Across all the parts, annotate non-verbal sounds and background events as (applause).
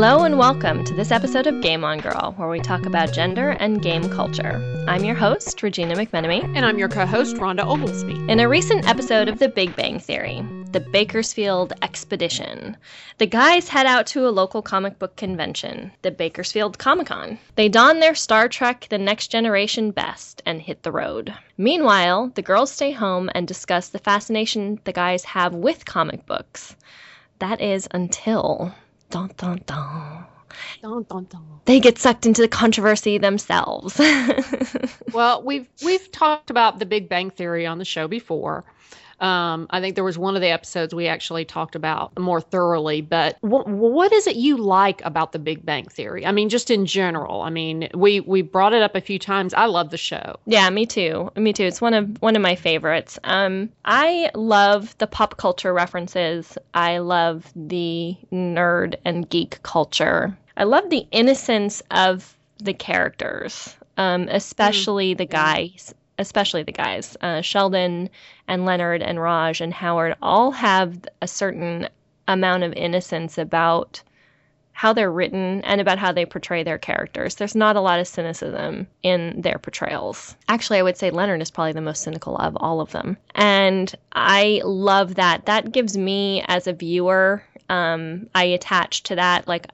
Hello and welcome to this episode of Game On Girl, where we talk about gender and game culture. I'm your host, Regina McMenemy. And I'm your co host, Rhonda Oglesby. In a recent episode of The Big Bang Theory, the Bakersfield Expedition, the guys head out to a local comic book convention, the Bakersfield Comic Con. They don their Star Trek The Next Generation best and hit the road. Meanwhile, the girls stay home and discuss the fascination the guys have with comic books. That is until Dun, dun, dun. Dun, dun, dun. They get sucked into the controversy themselves. (laughs) well, we've we've talked about the Big Bang Theory on the show before, um, I think there was one of the episodes we actually talked about more thoroughly. But w- what is it you like about the Big Bang Theory? I mean, just in general. I mean, we we brought it up a few times. I love the show. Yeah, me too. Me too. It's one of one of my favorites. Um, I love the pop culture references. I love the nerd and geek culture. I love the innocence of the characters, um, especially mm, the guys especially the guys, uh, Sheldon and Leonard and Raj and Howard, all have a certain amount of innocence about how they're written and about how they portray their characters. There's not a lot of cynicism in their portrayals. Actually, I would say Leonard is probably the most cynical of all of them. And I love that. That gives me, as a viewer, um, I attach to that. Like,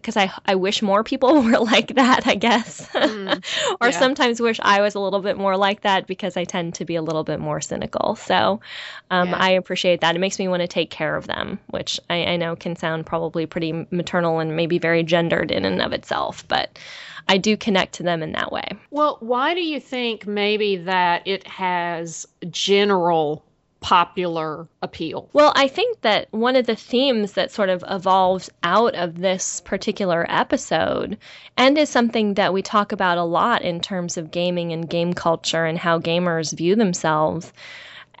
because I I wish more people (laughs) were like that, I guess. Mm, (laughs) or yeah. sometimes wish I was a little bit more like that because I tend to be a little bit more cynical. So um, yeah. I appreciate that. It makes me want to take care of them, which I, I know can sound probably pretty maternal and maybe very gendered in and of itself, but I do connect to them in that way. Well, why do you think maybe that it has general popular appeal? Well, I think that one of the themes that sort of evolves out of this particular episode and is something that we talk about a lot in terms of gaming and game culture and how gamers view themselves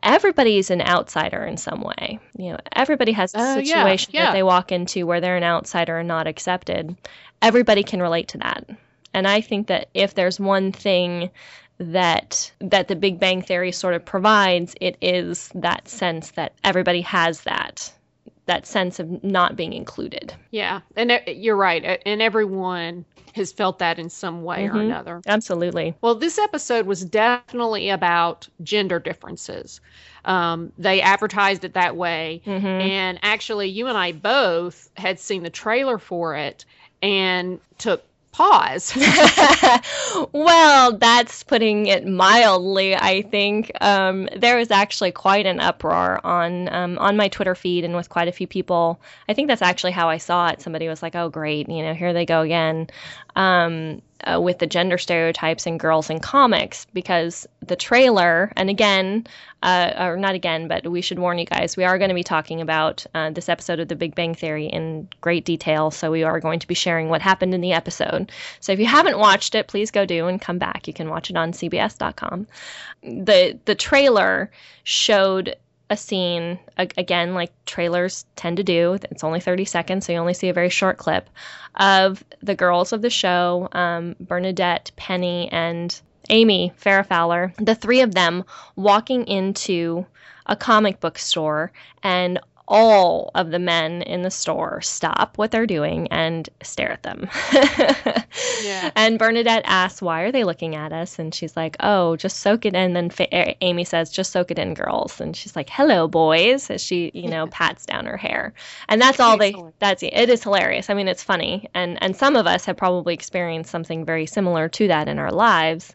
everybody's an outsider in some way. You know, everybody has a uh, situation yeah, yeah. that they walk into where they're an outsider and not accepted. Everybody can relate to that. And I think that if there's one thing that that the Big Bang Theory sort of provides, it is that sense that everybody has that that sense of not being included. Yeah, and you're right, and everyone has felt that in some way mm-hmm. or another. Absolutely. Well, this episode was definitely about gender differences. Um, they advertised it that way, mm-hmm. and actually, you and I both had seen the trailer for it and took pause. (laughs) (laughs) well, that's putting it mildly, I think. Um, there was actually quite an uproar on um, on my Twitter feed and with quite a few people. I think that's actually how I saw it. Somebody was like, "Oh, great, you know, here they go again." Um, uh, with the gender stereotypes in girls in comics because the trailer, and again, uh, or not again, but we should warn you guys, we are going to be talking about uh, this episode of The Big Bang Theory in great detail. So we are going to be sharing what happened in the episode. So if you haven't watched it, please go do and come back. You can watch it on CBS.com. The the trailer showed a scene again like trailers tend to do. It's only 30 seconds so you only see a very short clip of the girls of the show um, bernadette penny and amy farrah fowler. The three of them walking into a comic book store and all of the men in the store stop what they're doing and stare at them. (laughs) yeah. And Bernadette asks, Why are they looking at us? And she's like, Oh, just soak it in. And then Amy says, Just soak it in, girls. And she's like, Hello, boys, as she, you know, (laughs) pats down her hair. And that's all they, that's it. It is hilarious. I mean, it's funny. And, and some of us have probably experienced something very similar to that in our lives.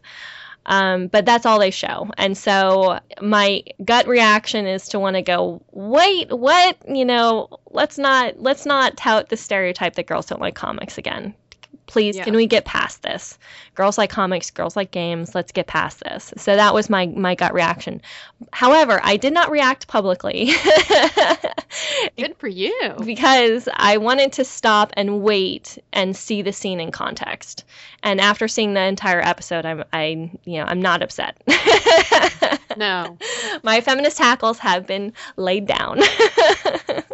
Um, but that's all they show. And so my gut reaction is to want to go, wait, what? You know, let's not let's not tout the stereotype that girls don't like comics again please yeah. can we get past this? Girls like comics girls like games let's get past this. So that was my my gut reaction. However i did not react publicly. (laughs) Good for you. Because i wanted to stop and wait and see the scene in context. And after seeing the entire episode i'm i you know i'm not upset. No. (laughs) My feminist hackles have been laid down (laughs)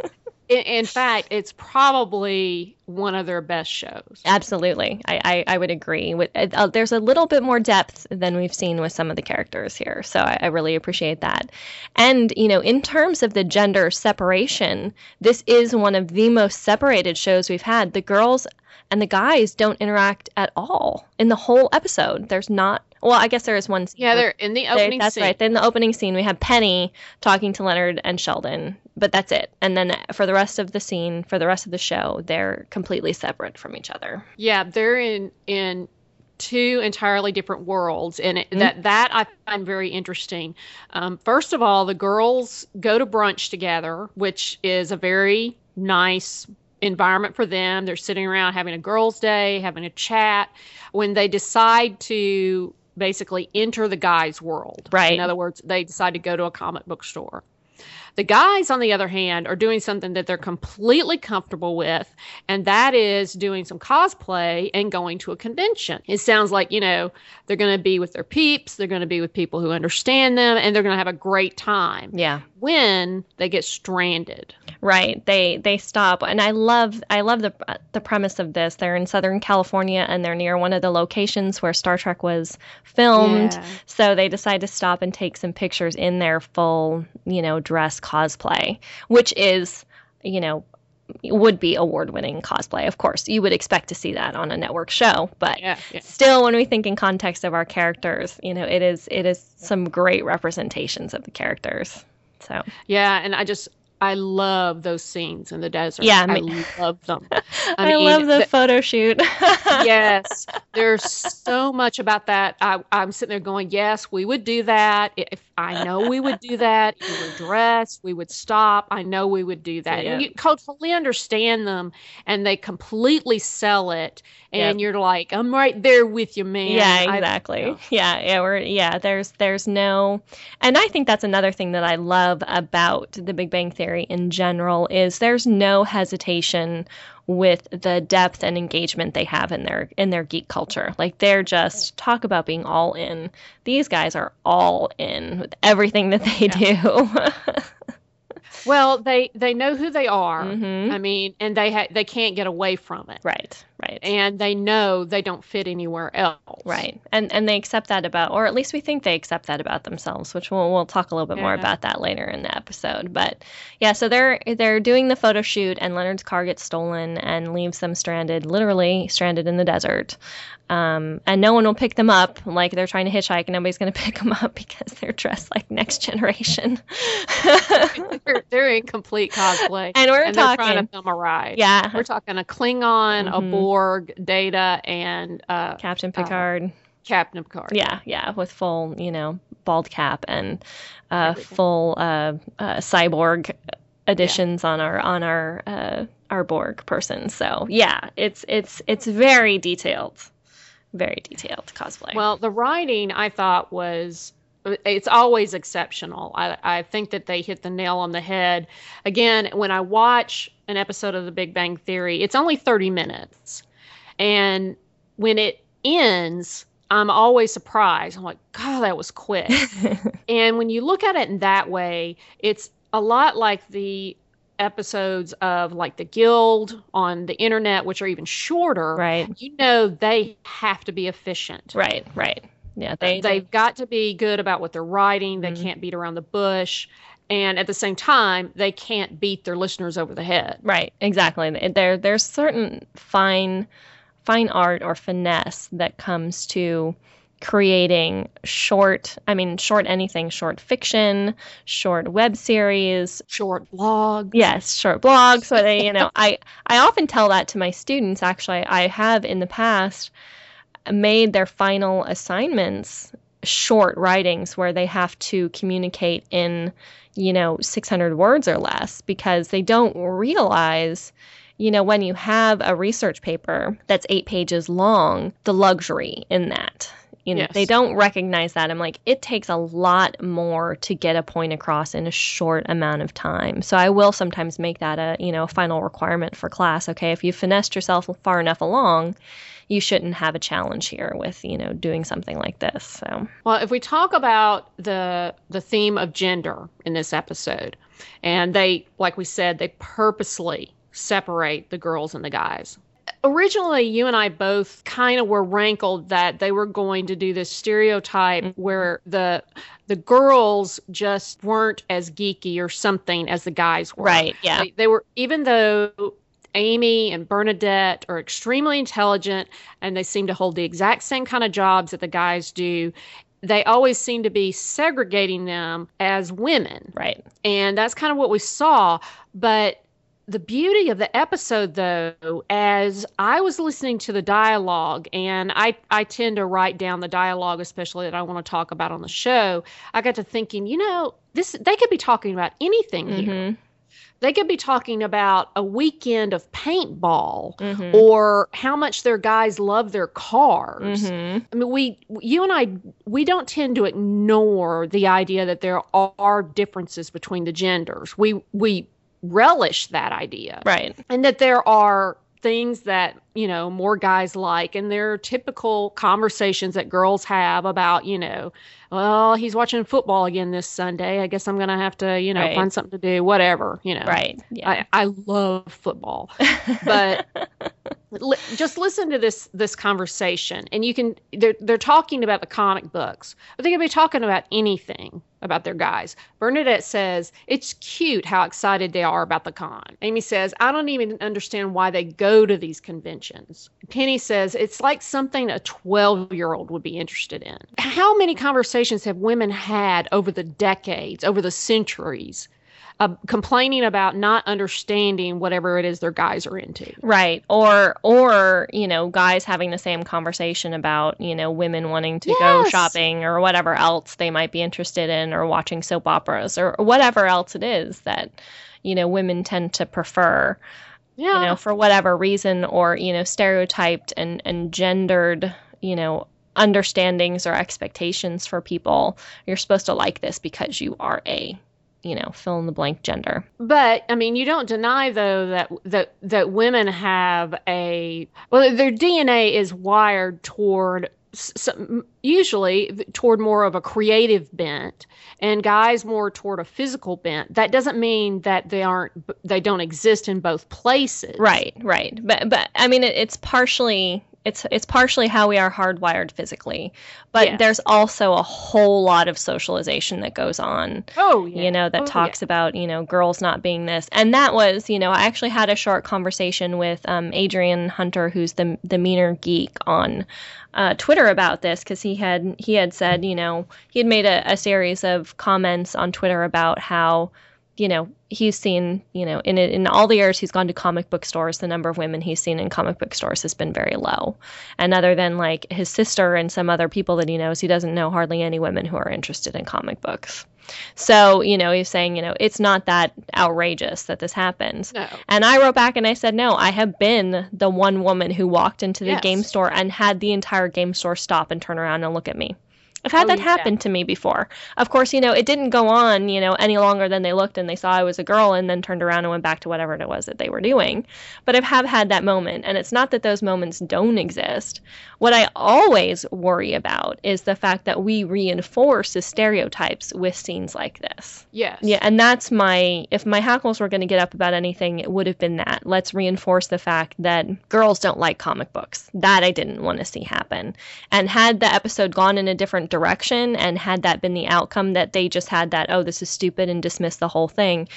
in, fact, it's probably one of their best shows. Absolutely, I I, I would agree. With uh, there's a little bit more depth than we've seen with some of the characters here, so I, I really appreciate that. And you know, in terms of the gender separation, this is one of the most separated shows we've had. The girls and the guys don't interact at all in the whole episode. There's not well, I guess there is one scene. Yeah, they're in the opening scene. that's scene. right. In the opening scene, we have Penny talking to Leonard and Sheldon, but that's it. And then for the rest of the scene, for the rest of the show, they're completely separate from each other. Yeah, they're in in two entirely different worlds, and it, that that I find very interesting. Um, first of all, the girls go to brunch together, which is a very nice environment for them. They're sitting around having a girls' day, having a chat. When they decide to basically enter the guys' world, Right. In other words, they decide to go to a comic book store. The guys, on the other hand, are doing something that they're completely comfortable with, and that is doing some cosplay and going to a convention. It sounds like, you know, they're going to be with their peeps, they're going to be with people who understand them, and they're going to have a great time Yeah. When they get stranded. Right. They they stop, and I love I love the the premise of this. They're in Southern California, and they're near one of the locations where Star Trek was filmed. Yeah. So they decide to stop and take some pictures in their full, you know, dress cosplay, which is, you know, would be award winning cosplay. Of course, you would expect to see that on a network show, but Yeah, yeah. still, when we think in context of our characters, you know, it is it is some great representations of the characters. So. Yeah, and I just I love those scenes in the desert. Yeah, I me- love them. (laughs) I, mean, love the th- photo shoot. (laughs) yes, there's so much about that. I, I'm sitting there going, yes, we would do that. If I know we would do that, we would dress, we would stop. I know we would do that. Yeah. And you totally understand them, and they completely sell it. And you're like, I'm right there with you, man. yeah, exactly. yeah. yeah, yeah, we're yeah. There's there's no, and I think that's another thing that I love about the Big Bang Theory in general is there's no hesitation with the depth and engagement they have in their in their geek culture. Like they're just talk about being all in. These guys are all in with everything that they do. (laughs) Well, they they know who they are. Mhm. I mean, and they ha- they can't get away from it. right, right. and they know they don't fit anywhere else. Right, and and they accept that about, or at least we think they accept that about themselves, which we'll we'll talk a little bit more about that later in the episode. But yeah, so they're they're doing the photo shoot, and Leonard's car gets stolen and leaves them stranded, literally stranded in the desert. Um, and no one will pick them up. Like they're trying to hitchhike, and nobody's going (laughs) to pick them up because they're dressed like Next Generation. (laughs) they're, they're in complete cosplay, And we're trying talking- to film a ride. yeah, we're talking a Klingon, a Mhm. Borg, Data, and uh, Captain Picard. Captain Picard. Yeah, yeah, with full, you know, bald cap and uh, full uh, uh, cyborg additions on our on our uh, our Borg person. So yeah, it's it's it's very detailed, very detailed cosplay. Well, the writing I thought was it's always exceptional. I, I think that they hit the nail on the head. Again, when I watch an episode of The Big Bang Theory, it's only 30 minutes. And when it ends, I'm always surprised. I'm like, God, that was quick. (laughs) and when you look at it in that way, it's a lot like the episodes of like the guild on the internet which are even shorter right, you know they have to be efficient right, right. Yeah, they they've got to be good about what they're writing they Mhm. can't beat around the bush and at the same time they can't beat their listeners over the head Right, exactly. There, there's certain fine, fine art or finesse that comes to creating short. I mean, short anything, short fiction, short web series. short blogs. Yes, short blogs. So they, you know, I I often tell that to my students. Actually, I have in the past made their final assignments short writings where they have to communicate in, you know, 600 words or less because they don't realize, you know, when you have a research paper that's eight pages long, the luxury in that. You know, Yes. they don't recognize that. I'm like, it takes a lot more to get a point across in a short amount of time. So I will sometimes make that a, you know, final requirement for class. Okay, if you finessed yourself far enough along, you shouldn't have a challenge here with you know doing something like this. So well, if we talk about the the theme of gender in this episode, and they like we said they purposely separate the girls and the guys originally you and I both kind of were rankled that they were going to do this stereotype mm-hmm. where the the girls just weren't as geeky or something as the guys were. Right. Yeah. They, they were even though Amy and Bernadette are extremely intelligent and they seem to hold the exact same kind of jobs that the guys do they always seem to be segregating them as women. Right. And that's kind of what we saw. But the beauty of the episode though as i was listening to the dialogue and i i tend to write down the dialogue especially that i want to talk about on the show i got to thinking you know this they could be talking about anything mm-hmm. here they could be talking about a weekend of paintball mm-hmm. or how much their guys love their cars. Mm-hmm. I mean, we, you and I, we don't tend to ignore the idea that there are differences between the genders. We, we relish that idea. Right. And that there are things that, you know, more guys like and there are typical conversations that girls have about, you know, well, he's watching football again this Sunday. I guess I'm going to have to, you know, right. find something to do, whatever, you know. Right. Yeah. I, I love football. But (laughs) li- just listen to this this conversation and you can they're they're talking about the comic books. But they could be talking about anything about their guys. Bernadette says, It's cute how excited they are about the con. Amy says, I don't even understand why they go to these conventions. Penny says, It's like something a 12 year old would be interested in. How many conversations have women had over the decades, over the centuries? uh, complaining about not understanding whatever it is their guys are into. Right. Or or, you know, guys having the same conversation about, you know, women wanting to yes. go shopping or whatever else they might be interested in or watching soap operas or whatever else it is that, you know, women tend to prefer. Yeah. You know, for whatever reason or, you know, stereotyped and and gendered, you know, understandings or expectations for people. You're supposed to like this because you are a you know, fill in the blank gender. But I mean, you don't deny though that that that women have a well, their DNA is wired toward some, usually toward more of a creative bent and guys more toward a physical bent. That doesn't mean that they aren't they don't exist in both places. Right right. But but i mean it, it's partially it's it's partially how we are hardwired physically but yes. there's also a whole lot of socialization that goes on oh yeah. you know that oh, talks yeah. about you know girls not being this and that was you know i actually had a short conversation with um, adrian hunter who's the the meaner geek on uh, Twitter about this because he had he had said you know he had made a, a series of comments on Twitter about how you know, he's seen, you know, in in all the years he's gone to comic book stores, the number of women he's seen in comic book stores has been very low. And other than like his sister and some other people that he knows, he doesn't know hardly any women who are interested in comic books. So, you know, he's saying, you know, it's not that outrageous that this happens. No. And I wrote back and I said, no, I have been the one woman who walked into the yes. game store and had the entire game store stop and turn around and look at me. I've had oh, that happen yeah. to me before. Of course, you know, it didn't go on, you know, any longer than they looked and they saw I was a girl and then turned around and went back to whatever it was that they were doing. But I have had that moment. And it's not that those moments don't exist. What I always worry about is the fact that we reinforce the stereotypes with scenes like this. Yes. Yeah. And that's my, if my hackles were going to get up about anything, it would have been that. Let's reinforce the fact that girls don't like comic books. That I didn't want to see happen. And had the episode gone in a different direction and had that been the outcome that they just had that oh this is stupid and dismiss the whole thing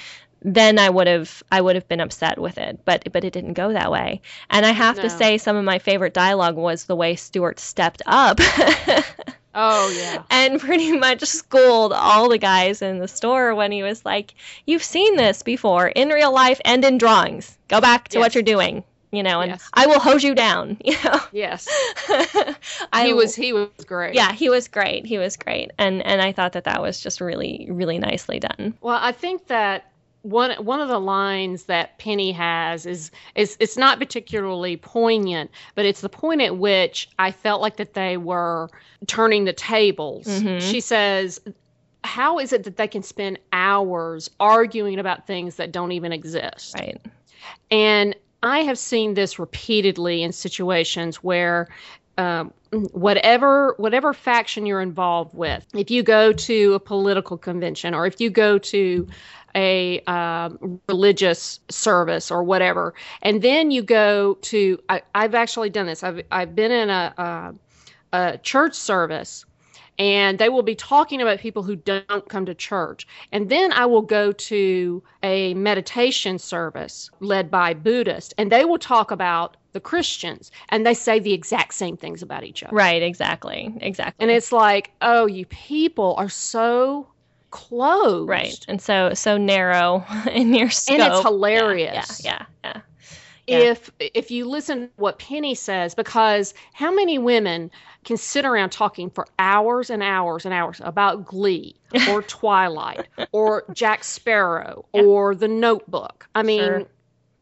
then I would have I would have been upset with it. But but it didn't go that way. And I have no. to say some of my favorite dialogue was the way Stuart stepped up. (laughs) oh yeah. And pretty much schooled all the guys in the store when he was like, "You've seen this before in real life and in drawings. Go back to yes. what you're doing." You know, and yes. I will hose you down, (laughs) you know. Yes. (laughs) I, he was he was great. Yeah, he was great. He was great. And and I thought that that was just really really nicely done. Well, I think that one one of the lines that Penny has is is it's not particularly poignant, but it's the point at which I felt like that they were turning the tables. Mm-hmm. She says, "How is it that they can spend hours arguing about things that don't even exist?" Right. And I have seen this repeatedly in situations where um, whatever whatever faction you're involved with, if you go to a political convention or if you go to a um, religious service or whatever, and then you go to I, have actually done this. I've I've been in a, a, a church service and they will be talking about people who don't come to church. And then I will go to a meditation service led by Buddhists, and they will talk about the Christians, and they say the exact same things about each other. Right, exactly, exactly. And it's like, oh, you people are so closed, right, and so so narrow (laughs) in your scope, and it's hilarious. yeah, yeah. yeah. Yeah. if if you listen to what Penny says, because how many women can sit around talking for hours and hours and hours about Glee (laughs) or Twilight or Jack Sparrow yeah. or The Notebook? I mean, sure.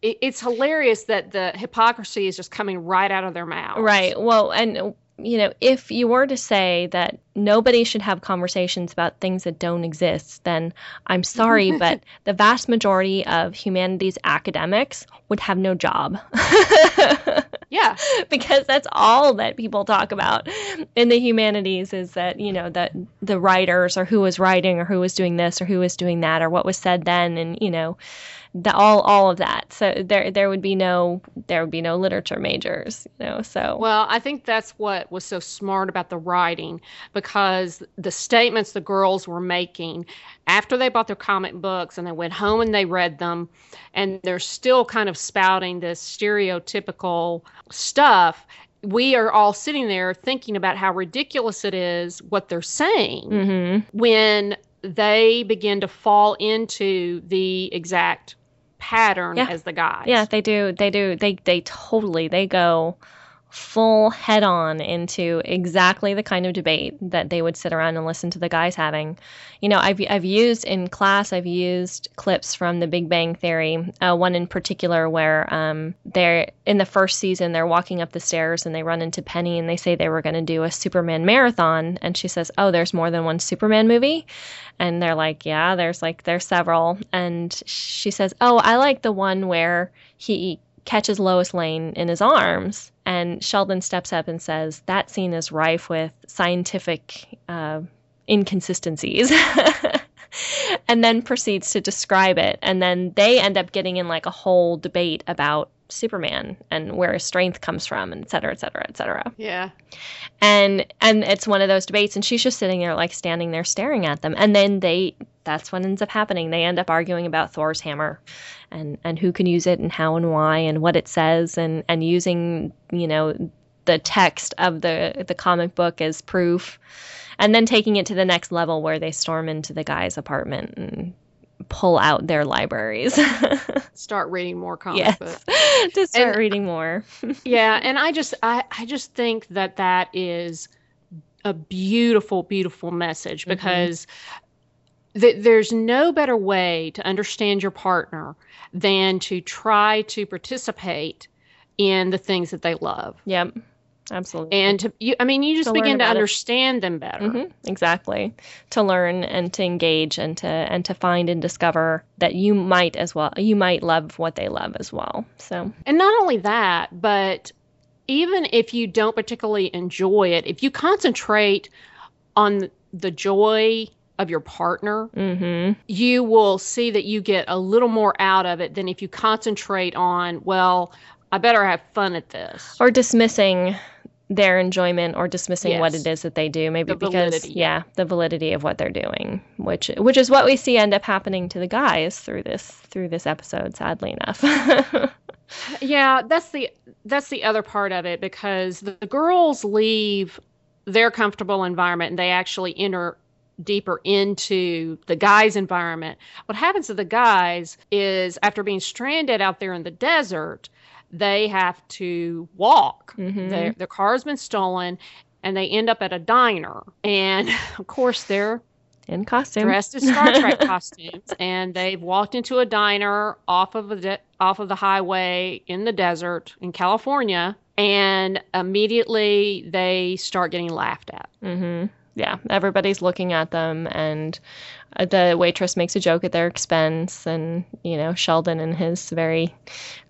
it, it's hilarious that the hypocrisy is just coming right out of their mouths. Right. Well, and you know, if you were to say that nobody should have conversations about things that don't exist, then I'm sorry, (laughs) but the vast majority of humanities academics would have no job. yeah. (laughs) because that's all that people talk about in the humanities is that, you know, that the writers or who was writing or who was doing this or who was doing that or what was said then and, you know, the, all all of that. So there there would be no there would be no literature majors, you know. So well, I think that's what was so smart about the writing because the statements the girls were making after they bought their comic books and they went home and they read them, and they're still kind of spouting this stereotypical stuff we are all sitting there thinking about how ridiculous it is what they're saying mm-hmm. when they begin to fall into the exact pattern yeah. as the guys. Yeah, they do. They do. They they totally they go full head on into exactly the kind of debate that they would sit around and listen to the guys having. You know, I've I've used in class. I've used clips from The Big Bang Theory. Uh, one in particular where um, they're in the first season. They're walking up the stairs and they run into Penny and they say they were going to do a Superman marathon. And she says, "Oh, there's more than one Superman movie." And they're like, "Yeah, there's like there's several." And she says, "Oh, I like the one where he catches Lois Lane in his arms, and Sheldon steps up and says, That scene is rife with scientific uh, inconsistencies. (laughs) and then proceeds to describe it. And then they end up getting in like a whole debate about Superman and where his strength comes from, and et cetera, et cetera, et cetera. Yeah. And and it's one of those debates, and she's just sitting there like standing there staring at them. And then they that's what ends up happening. They end up arguing about Thor's hammer and and who can use it and how and why and what it says and and using, you know, the text of the the comic book as proof. And then taking it to the next level where they storm into the guy's apartment and pull out their libraries. (laughs) start reading more comic yes, books. (laughs) to start and, reading more. (laughs) yeah, and I just I, I just think that that is a beautiful beautiful message mm-hmm. because mm-hmm. th- there's no better way to understand your partner than to try to participate in the things that they love. Yep. Absolutely. And to, you, I mean, you just to begin to understand it. them better. Mm-hmm. Exactly. To learn and to engage and to and to find and discover that you might as well. You might love what they love as well. So. And not only that, but even if you don't particularly enjoy it, if you concentrate on the joy of your partner, mm-hmm. you will see that you get a little more out of it than if you concentrate on, well, I better have fun at this. Or dismissing their enjoyment or dismissing yes. what it is that they do. Maybe the because yeah the validity of what they're doing which which is what we see end up happening to the guys through this through this episode sadly enough. (laughs) Yeah that's the that's the other part of it because the, the girls leave their comfortable environment and they actually enter deeper into the guys environment. What happens to the guys is after being stranded out there in the desert they have to walk. Mm-hmm. Their, their car has been stolen, and they end up at a diner. And (laughs) of course, they're in costume, dressed as Star Trek (laughs) costumes, and they've walked into a diner off of the off of the highway in the desert in California, and immediately they start getting laughed at. Mm-hmm. Yeah, everybody's looking at them, and uh, the waitress makes a joke at their expense, and you know Sheldon in his very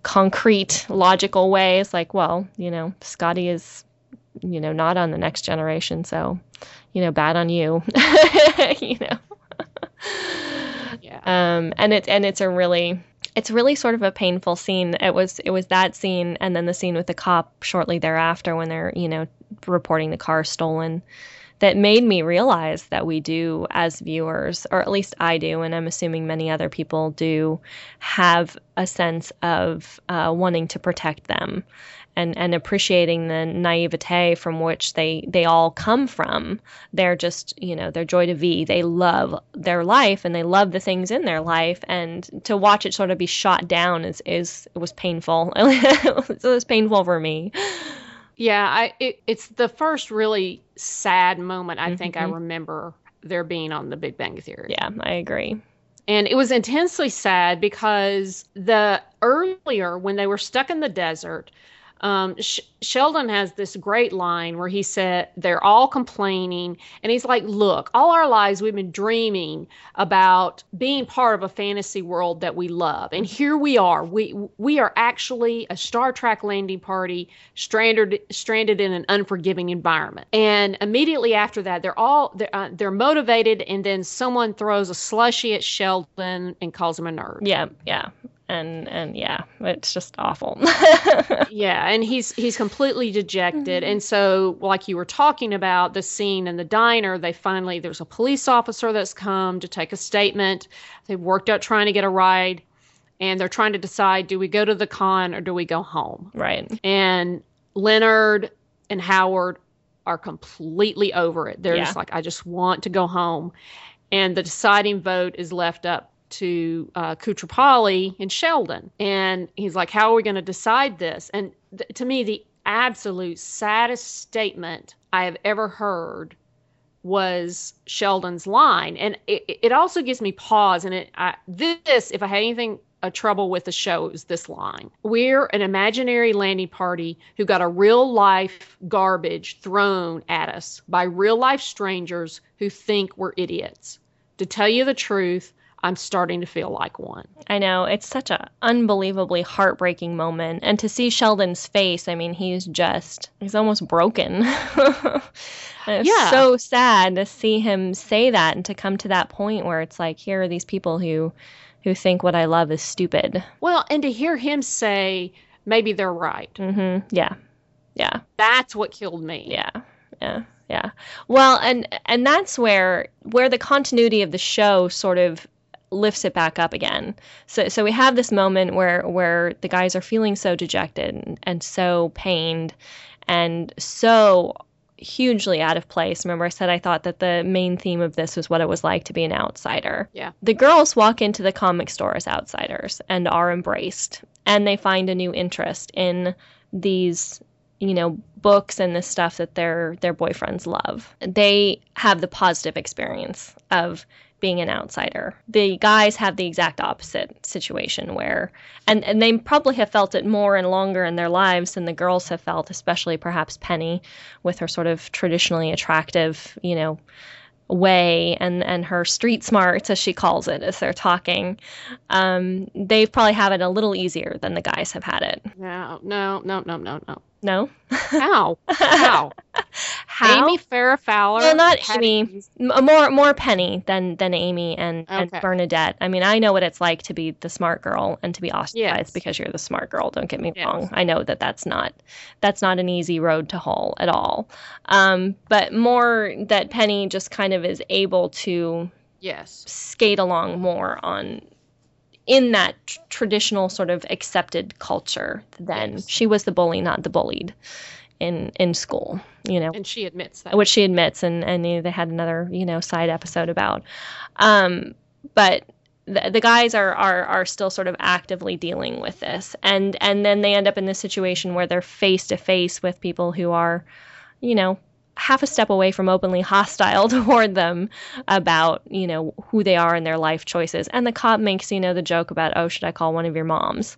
concrete, logical way is like, well, you know, Scotty is, you know, not on the next generation, so you know, bad on you, (laughs) you know. Yeah. Um, and it's and it's a really it's really sort of a painful scene. It was it was that scene and then the scene with the cop shortly thereafter when they're, you know, reporting the car stolen that made me realize that we do as viewers, or at least I do, and I'm assuming many other people do, have a sense of uh, wanting to protect them and, and appreciating the naivete from which they, they all come from. They're just, you know, they're joy to be. They love their life and they love the things in their life. And to watch it sort of be shot down is, is was painful. (laughs) it was painful for me. Yeah, I it, it's the first really sad moment I mm-hmm. think I remember there being on the Big Bang Theory. Yeah, I agree. And it was intensely sad because the earlier when they were stuck in the desert, um, Sh- Sheldon has this great line where he said they're all complaining, and he's like, "Look, all our lives we've been dreaming about being part of a fantasy world that we love, and here we are. We we are actually a Star Trek landing party stranded stranded in an unforgiving environment." And immediately after that, they're all they're, uh, they're motivated, and then someone throws a slushy at Sheldon and calls him a nerd. Yeah, yeah and and yeah it's just awful. (laughs) Yeah and he's he's completely dejected. Mm-hmm. and so like you were talking about the scene in the diner they finally there's a police officer that's come to take a statement. They've worked out trying to get a ride and they're trying to decide do we go to the con or do we go home? Right. And leonard and howard are completely over it. They're yeah. just like i just want to go home. And the deciding vote is left up to uh, Koothrappali and Sheldon. And he's like, How are we going to decide this? And th- to me, the absolute saddest statement I have ever heard was Sheldon's line. And it, it also gives me pause. And it I, this, if I had anything a trouble with the show, it was this line. We're an imaginary landing party who got a real life garbage thrown at us by real life strangers who think we're idiots. To tell you the truth, I'm starting to feel like one. I know. It's such an unbelievably heartbreaking moment. And to see Sheldon's face, I mean, he's just, he's almost broken. (laughs) it's yeah. so sad to see him say that and to come to that point where it's like, here are these people who, who think what I love is stupid. Well, and to hear him say, maybe they're right. Mm-hmm. Yeah. Yeah. That's what killed me. Yeah. Yeah. Yeah. Well, and and that's where where the continuity of the show sort of lifts it back up again. So so we have this moment where where the guys are feeling so dejected and, and so pained and so hugely out of place. Remember, I said I thought that the main theme of this was what it was like to be an outsider. Yeah. The girls walk into the comic store as outsiders and are embraced, and they find a new interest in these, you know, books and the stuff that their their boyfriends love. They have the positive experience of being an outsider. The guys have the exact opposite situation where, and, and they probably have felt it more and longer in their lives than the girls have felt, especially perhaps Penny with her sort of traditionally attractive, you know, way and and her street smarts as she calls it as they're talking um, they probably have it a little easier than the guys have had it no no no no no no no. How? How? (laughs) How? Amy Farrah Fowler. Well, not Amy. More more Penny than than Amy and, okay. and Bernadette. I mean, I know what it's like to be the smart girl and to be ostracized yes. because you're the smart girl. Don't get me yes. wrong. I know that that's not that's not an easy road to haul at all. Um, but more that Penny just kind of is able to yes skate along more on in that t- traditional sort of accepted culture then yes. she was the bully not the bullied in in school you know and she admits that. which she admits and and they had another you know side episode about um but the, the guys are, are are still sort of actively dealing with this. And and then they end up in this situation where they're face to face with people who are you know half a step away from openly hostile (laughs) toward them about you know who they are and their life choices. And the cop makes you know the joke about oh should i call one of your moms?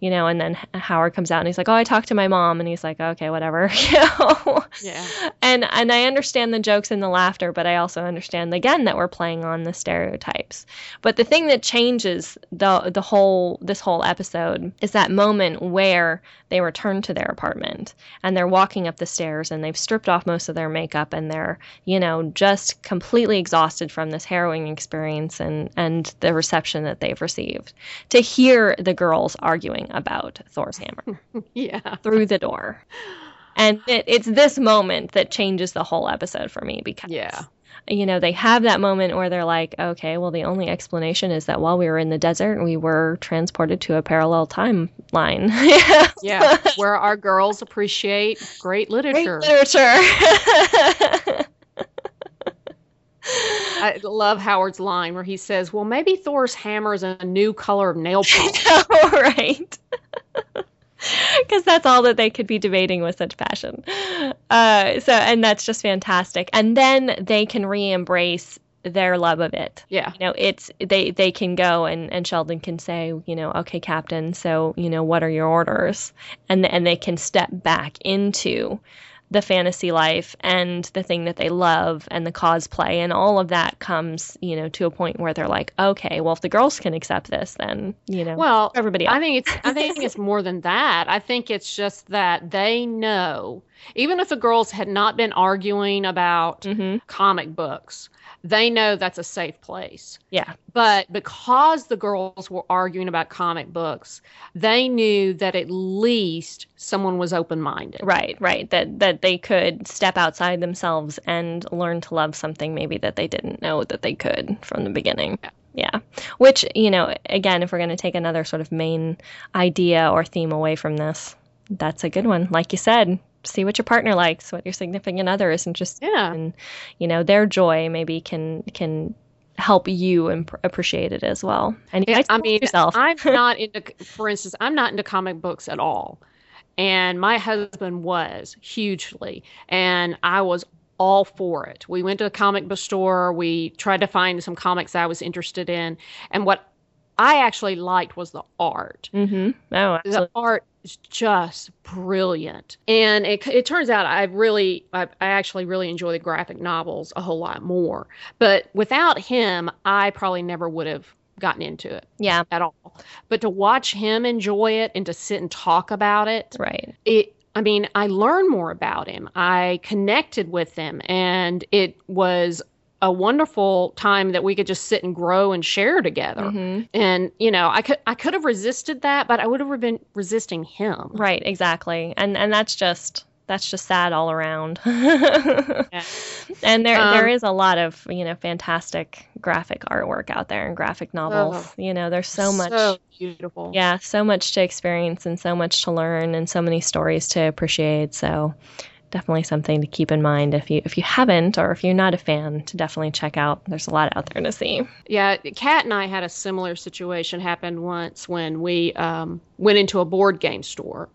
You know and then howard comes out and he's like oh i talked to my mom. And he's like okay whatever (laughs) you know? Yeah. and and i understand the jokes and the laughter but i also understand again that we're playing on the stereotypes. But the thing that changes the the whole this whole episode is that moment where they return to their apartment and they're walking up the stairs and they've stripped off most of their makeup and they're you know just completely exhausted from this harrowing experience and and the reception that they've received to hear the girls arguing about thor's hammer (laughs) Yeah. through the door and it, it's this moment that changes the whole episode for me because Yeah. You know they have that moment where they're like okay well the only explanation is that while we were in the desert we were transported to a parallel timeline (laughs) Yeah. Where our girls appreciate great Great literature. literature I love Howard's line where he says, Well, maybe Thor's hammer is a new color of nail (laughs) polish. Right. (laughs) Because that's all that they could be debating with such passion. Uh, so, and that's just fantastic. And then they can re-embrace their love of it. Yeah. You know, it's they they can go and and Sheldon can say, you know, okay, Captain, so you know, what are your orders? And and they can step back into the fantasy life and the thing that they love and the cosplay and all of that comes, you know, to a point where they're like, okay, well, if the girls can accept this, then you know, Well, everybody else. I think it's I think it's (laughs) more than that. I think it's just that they know, even if the girls had not been arguing about hmm comic books, they know that's a safe place. Yeah. But because the girls were arguing about comic books, they knew that at least someone was open minded. Right, right. That that they could step outside themselves and learn to love something maybe that they didn't know that they could from the beginning. Yeah. Yeah. Which, you know, again, if we're going to take another sort of main idea or theme away from this, that's a good one. Like you said, see what your partner likes, what your significant other is interested Yeah. in. You know, their joy maybe can can help you imp- appreciate it as well. And you I mean, yourself. I'm (laughs) not into, for instance, I'm not into comic books at all. And my husband was hugely. And I was all for it. We went to a comic book store. We tried to find some comics I was interested in. And what I actually liked was the art. mm-hmm. Oh, The art just brilliant. And it, it turns out I really, I, I actually really enjoy the graphic novels a whole lot more. But without him, I probably never would have gotten into it Yeah, at all. But to watch him enjoy it and to sit and talk about it, right. it I mean, I learned more about him. I connected with him and it was a wonderful time that we could just sit and grow and share together. hmm And you know, I could I could have resisted that, but I would have been resisting him. Right, exactly. And and that's just that's just sad all around. (laughs) And there there Um, is a lot of, you know, fantastic graphic artwork out there and graphic novels. Oh, you know, there's so much So beautiful. yeah, so much to experience and so much to learn and so many stories to appreciate. So definitely something to keep in mind if you if you haven't or if you're not a fan to definitely check out. There's a lot out there to see. Yeah, Kat and I had a similar situation happen once when we um, went into a board game store,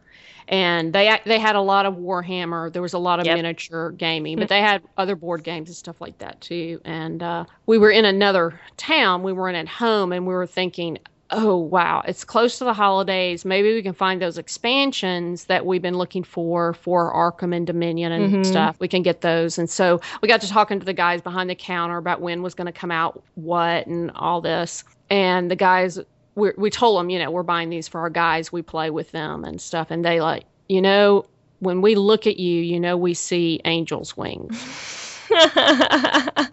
and they they had a lot of Warhammer. There was a lot of Yep. miniature gaming, but they had other board games and stuff like that too. And uh, we were in another town. We weren't at home, and we were thinking. Oh wow, it's close to the holidays. Maybe we can find those expansions that we've been looking for for Arkham and Dominion and Mhm. stuff. We can get those. And so we got to talking to the guys behind the counter about when was going to come out what and all this. And the guys, we, we told them, you know, we're buying these for our guys. We play with them and stuff. And they like, you know, when we look at you, you know, we see angels' wings. (laughs) (laughs)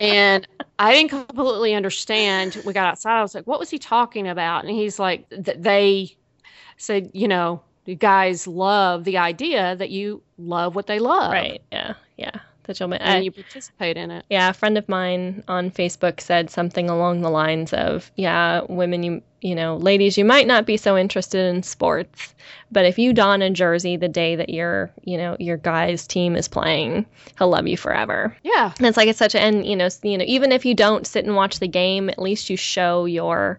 And I didn't completely understand. We got outside. I was like, what was he talking about? And he's like, th- they said, you know, you guys love the idea that you love what they love. right. Yeah. Yeah. That you'll And I- you participate in it. Yeah, a friend of mine on Facebook said something along the lines of, "Yeah, women, you you know, ladies, you might not be so interested in sports, but if you don a jersey the day that your you know your guy's team is playing, he'll love you forever." Yeah. And it's like it's such a and you know you know even if you don't sit and watch the game, at least you show your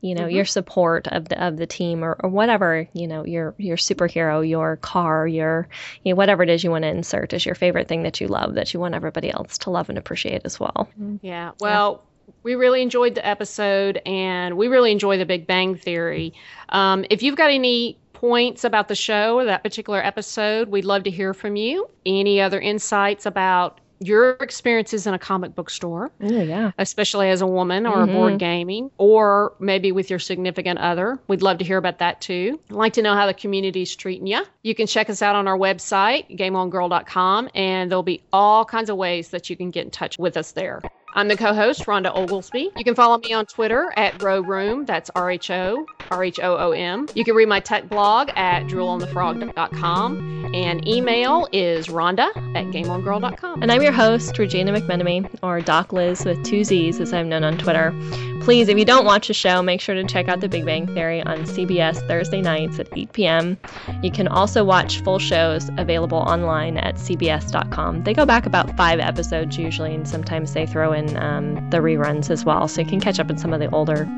you know, mm-hmm. your support of the of the team or, or whatever, you know, your your superhero, your car, your you know, whatever it is you want to insert as your favorite thing that you love that you want everybody else to love and appreciate as well. Mm-hmm. Yeah. Well, yeah. we really enjoyed the episode and we really enjoy the Big Bang Theory. Um, if you've got any points about the show or that particular episode, we'd love to hear from you. Any other insights about your experiences in a comic book store. Oh, yeah. Especially as a woman or mm-hmm. a board gaming, or maybe with your significant other. We'd love to hear about that too. I'd like to know how the community's treating you. You can check us out on our website, gameongirl.com, and there'll be all kinds of ways that you can get in touch with us there. I'm the co-host, Rhonda Oglesby. You can follow me on Twitter at Row Room. That's R-H-O, R-H-O-O-M. You can read my tech blog at droolonthefrog.com. And email is Rhonda at GameOnGirl.com. And I'm your host, Regina McMenemy, or Doc Liz with two Z's, as I'm known on Twitter. Please, if you don't watch the show, make sure to check out The Big Bang Theory on CBS Thursday nights at 8 p.m. You can also watch full shows available online at CBS.com. They go back about five episodes usually, and sometimes they throw in um, the reruns as well. So you can catch up on some of the older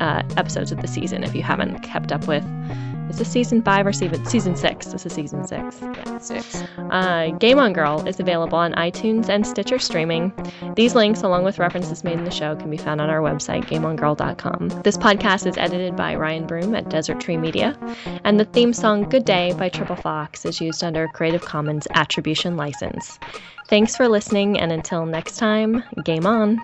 uh, episodes of the season if you haven't kept up with is this season five or season season six? This is season six. Yeah, six. Uh, Game on Girl is available on iTunes and Stitcher streaming. These links, along with references made in the show, can be found on our website, GameOnGirl.com. This podcast is edited by Ryan Broom at Desert Tree Media, and the theme song "Good Day" by Triple Fox is used under Creative Commons Attribution License. Thanks for listening, and until next time, game on.